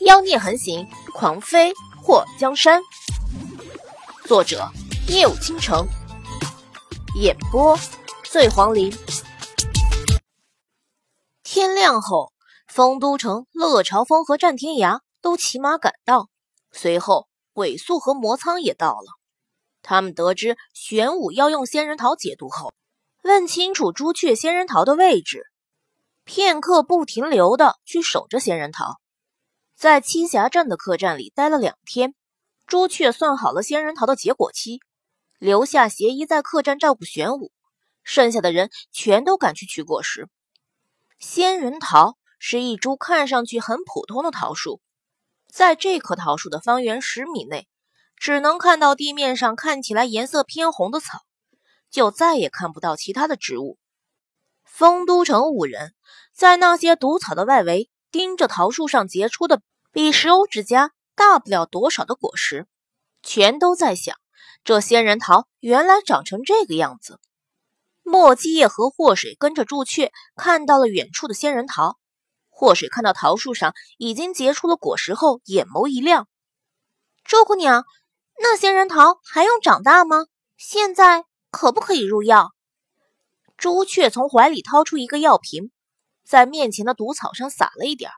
妖孽横行，狂飞祸江山。作者：夜舞倾城，演播：醉黄林。天亮后，丰都城、乐朝峰和战天涯都骑马赶到，随后鬼宿和魔苍也到了。他们得知玄武要用仙人桃解毒后，问清楚朱雀仙人桃的位置。片刻不停留的去守着仙人桃，在栖霞镇的客栈里待了两天。朱雀算好了仙人桃的结果期，留下邪医在客栈照顾玄武，剩下的人全都赶去取果实。仙人桃是一株看上去很普通的桃树，在这棵桃树的方圆十米内，只能看到地面上看起来颜色偏红的草，就再也看不到其他的植物。丰都城五人在那些毒草的外围盯着桃树上结出的比石欧指甲大不了多少的果实，全都在想：这仙人桃原来长成这个样子。莫基叶和祸水跟着朱雀看到了远处的仙人桃。祸水看到桃树上已经结出了果实后，眼眸一亮：“周姑娘，那仙人桃还用长大吗？现在可不可以入药？”朱雀从怀里掏出一个药瓶，在面前的毒草上撒了一点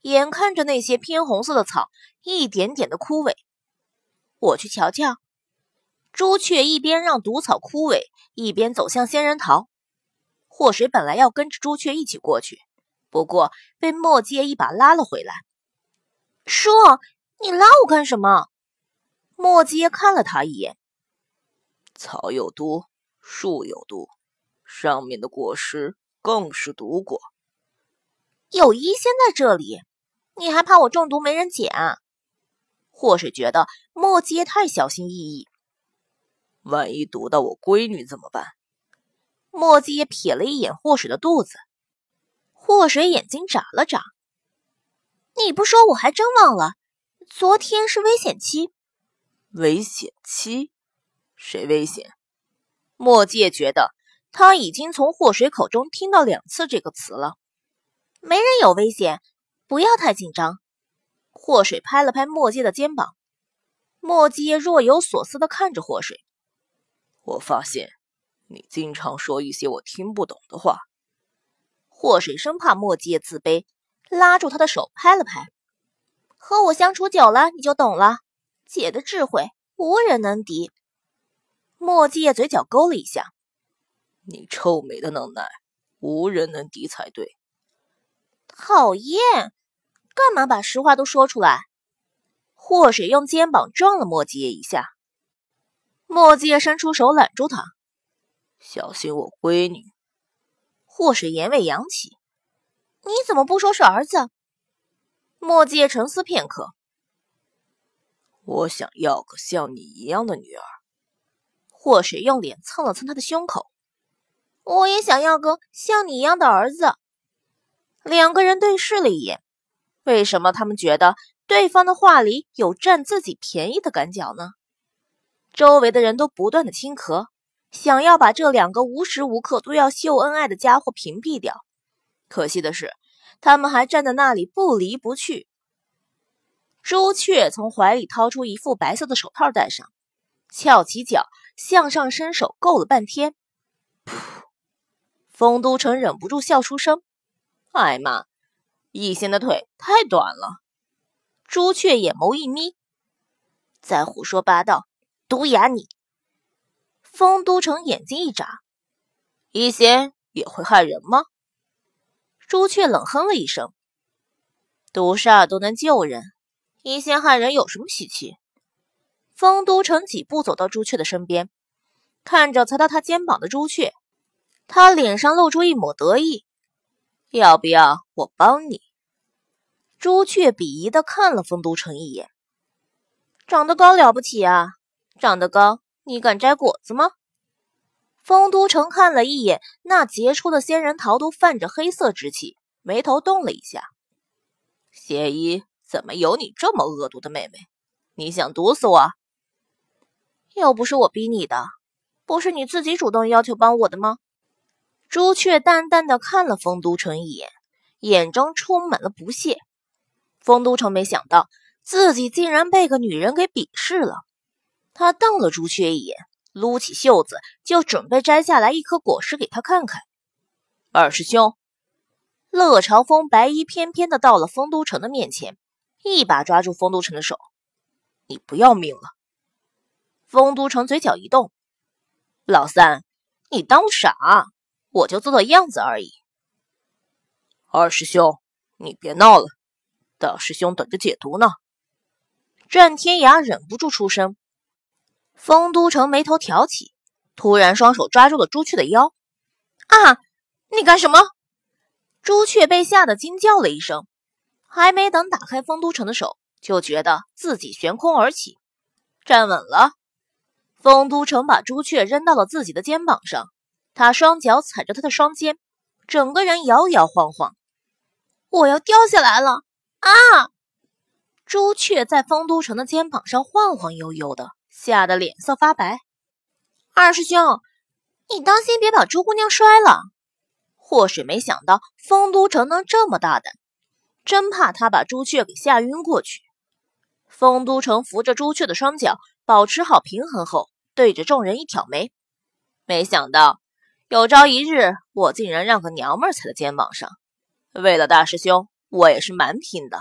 眼看着那些偏红色的草一点点的枯萎，我去瞧瞧。朱雀一边让毒草枯萎，一边走向仙人桃。祸水本来要跟着朱雀一起过去，不过被墨界一把拉了回来。叔，你拉我干什么？墨界看了他一眼。草有毒，树有毒。上面的果实更是毒果。有医仙在这里，你还怕我中毒没人捡？或是觉得墨阶太小心翼翼，万一毒到我闺女怎么办？墨阶瞥了一眼祸水的肚子，祸水眼睛眨了眨。你不说我还真忘了，昨天是危险期。危险期？谁危险？墨界觉得。他已经从祸水口中听到两次这个词了，没人有危险，不要太紧张。祸水拍了拍墨界的肩膀，墨界若有所思的看着祸水。我发现你经常说一些我听不懂的话。祸水生怕墨界自卑，拉住他的手拍了拍。和我相处久了，你就懂了。姐的智慧无人能敌。墨界嘴角勾了一下。你臭美的能耐，无人能敌才对。讨厌，干嘛把实话都说出来？祸水用肩膀撞了墨界一下，墨界伸出手揽住他，小心我闺女。祸水眼尾扬起，你怎么不说是儿子？墨界沉思片刻，我想要个像你一样的女儿。祸水用脸蹭了蹭他的胸口。我也想要个像你一样的儿子。两个人对视了一眼，为什么他们觉得对方的话里有占自己便宜的感觉呢？周围的人都不断的轻咳，想要把这两个无时无刻都要秀恩爱的家伙屏蔽掉。可惜的是，他们还站在那里不离不弃。朱雀从怀里掏出一副白色的手套戴上，翘起脚向上伸手够了半天，噗。丰都城忍不住笑出声：“哎妈，逸仙的腿太短了。”朱雀眼眸一眯：“再胡说八道，毒哑你！”丰都城眼睛一眨：“逸仙也会害人吗？”朱雀冷哼了一声：“毒煞都能救人，逸仙害人有什么稀奇？”丰都城几步走到朱雀的身边，看着踩到他肩膀的朱雀。他脸上露出一抹得意，要不要我帮你？朱雀鄙夷的看了丰都城一眼，长得高了不起啊！长得高，你敢摘果子吗？丰都城看了一眼那结出的仙人桃，都泛着黑色之气，眉头动了一下。谢依，怎么有你这么恶毒的妹妹？你想毒死我？又不是我逼你的，不是你自己主动要求帮我的吗？朱雀淡淡的看了丰都城一眼，眼中充满了不屑。丰都城没想到自己竟然被个女人给鄙视了，他瞪了朱雀一眼，撸起袖子就准备摘下来一颗果实给他看看。二师兄，乐朝风白衣翩翩的到了丰都城的面前，一把抓住丰都城的手：“你不要命了？”丰都城嘴角一动：“老三，你当傻？我就做做样子而已。”二师兄，你别闹了，大师兄等着解毒呢。战天涯忍不住出声。丰都城眉头挑起，突然双手抓住了朱雀的腰。啊！你干什么？朱雀被吓得惊叫了一声，还没等打开丰都城的手，就觉得自己悬空而起，站稳了。丰都城把朱雀扔到了自己的肩膀上，他双脚踩着他的双肩，整个人摇摇晃晃。我要掉下来了！啊！朱雀在丰都城的肩膀上晃晃悠悠的，吓得脸色发白。二师兄，你当心别把朱姑娘摔了。祸水没想到丰都城能这么大胆，真怕他把朱雀给吓晕过去。丰都城扶着朱雀的双脚，保持好平衡后，对着众人一挑眉。没想到有朝一日，我竟然让个娘们儿踩在肩膀上。为了大师兄，我也是蛮拼的。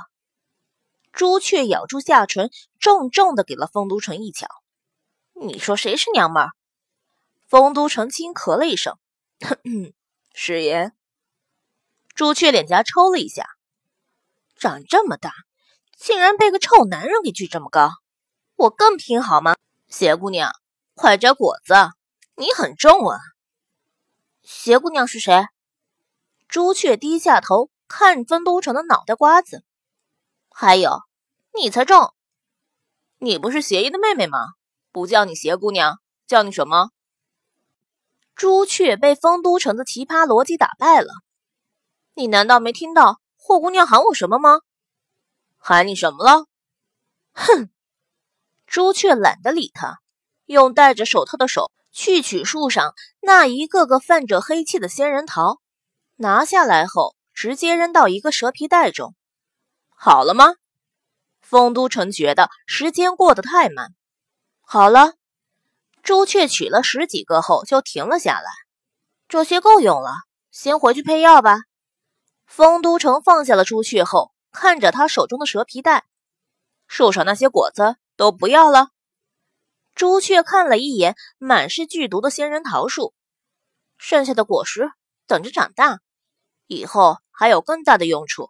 朱雀咬住下唇，重重的给了丰都城一脚。你说谁是娘们儿？丰都城轻咳了一声，哼哼食言。朱雀脸颊抽了一下，长这么大，竟然被个臭男人给举这么高，我更拼好吗？邪姑娘，快摘果子，你很重啊。邪姑娘是谁？朱雀低下头看丰都城的脑袋瓜子，还有，你才重！你不是邪医的妹妹吗？不叫你邪姑娘，叫你什么？朱雀被丰都城的奇葩逻辑打败了。你难道没听到霍姑娘喊我什么吗？喊你什么了？哼！朱雀懒得理他，用戴着手套的手去取树上那一个个泛着黑气的仙人桃。拿下来后，直接扔到一个蛇皮袋中。好了吗？丰都城觉得时间过得太慢。好了，朱雀取了十几个后就停了下来。这些够用了，先回去配药吧。丰都城放下了朱雀后，看着他手中的蛇皮袋，树上那些果子都不要了。朱雀看了一眼满是剧毒的仙人桃树，剩下的果实。等着长大，以后还有更大的用处。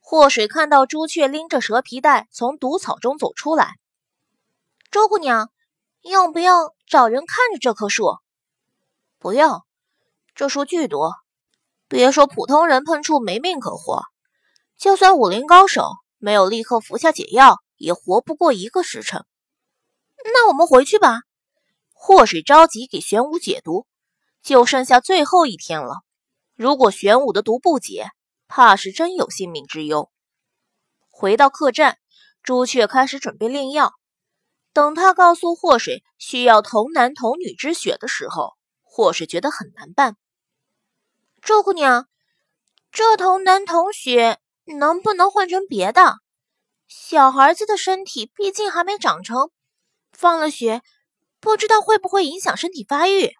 祸水看到朱雀拎着蛇皮袋从毒草中走出来，周姑娘，要不要找人看着这棵树？不要，这树剧毒，别说普通人碰触没命可活，就算武林高手没有立刻服下解药，也活不过一个时辰。那我们回去吧。祸水着急给玄武解毒。就剩下最后一天了，如果玄武的毒不解，怕是真有性命之忧。回到客栈，朱雀开始准备炼药。等他告诉祸水需要童男童女之血的时候，祸水觉得很难办。周姑娘，这童男童血能不能换成别的？小孩子的身体毕竟还没长成，放了血，不知道会不会影响身体发育。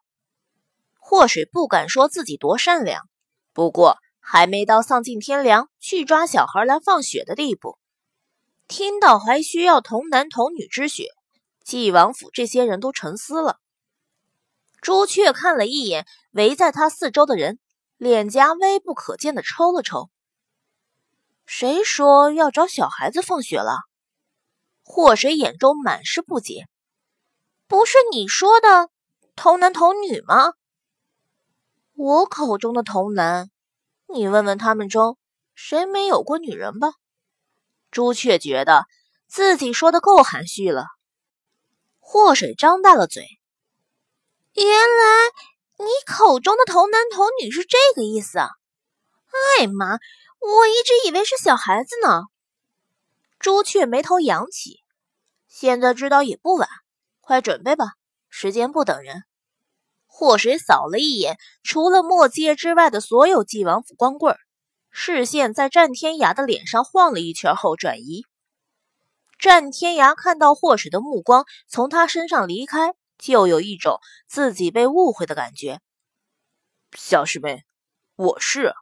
祸水不敢说自己多善良，不过还没到丧尽天良去抓小孩来放血的地步。听到还需要童男童女之血，纪王府这些人都沉思了。朱雀看了一眼围在他四周的人，脸颊微不可见的抽了抽。谁说要找小孩子放血了？祸水眼中满是不解。不是你说的童男童女吗？我口中的童男，你问问他们中谁没有过女人吧。朱雀觉得自己说的够含蓄了。祸水张大了嘴，原来你口中的童男童女是这个意思啊！哎妈，我一直以为是小孩子呢。朱雀眉头扬起，现在知道也不晚，快准备吧，时间不等人。祸水扫了一眼，除了墨界之外的所有纪王府光棍，视线在战天涯的脸上晃了一圈后转移。战天涯看到霍水的目光从他身上离开，就有一种自己被误会的感觉。小师妹，我是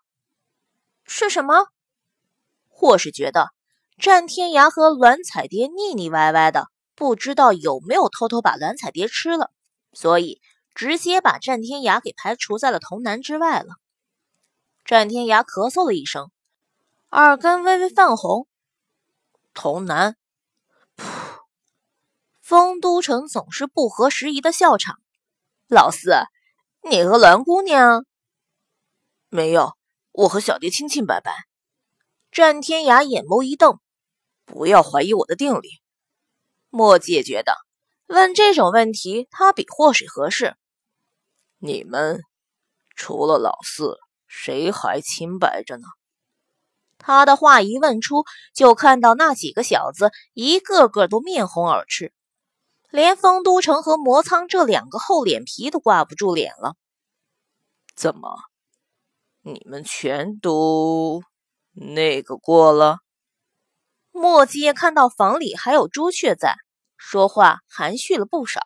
是什么？或是觉得战天涯和栾彩蝶腻腻歪歪的，不知道有没有偷偷把栾彩蝶吃了，所以直接把战天涯给排除在了童男之外了。战天涯咳嗽了一声，耳根微微泛红。童男，噗！丰都城总是不合时宜的笑场。老四，你和栾姑娘？没有，我和小蝶清清白白。战天涯眼眸一瞪，不要怀疑我的定力。墨迹也觉得问这种问题，他比祸水合适。你们除了老四。谁还清白着呢？他的话一问出，就看到那几个小子一个个都面红耳赤，连丰都城和魔苍这两个厚脸皮都挂不住脸了。怎么，你们全都那个过了？莫迹看到房里还有朱雀在，说话含蓄了不少。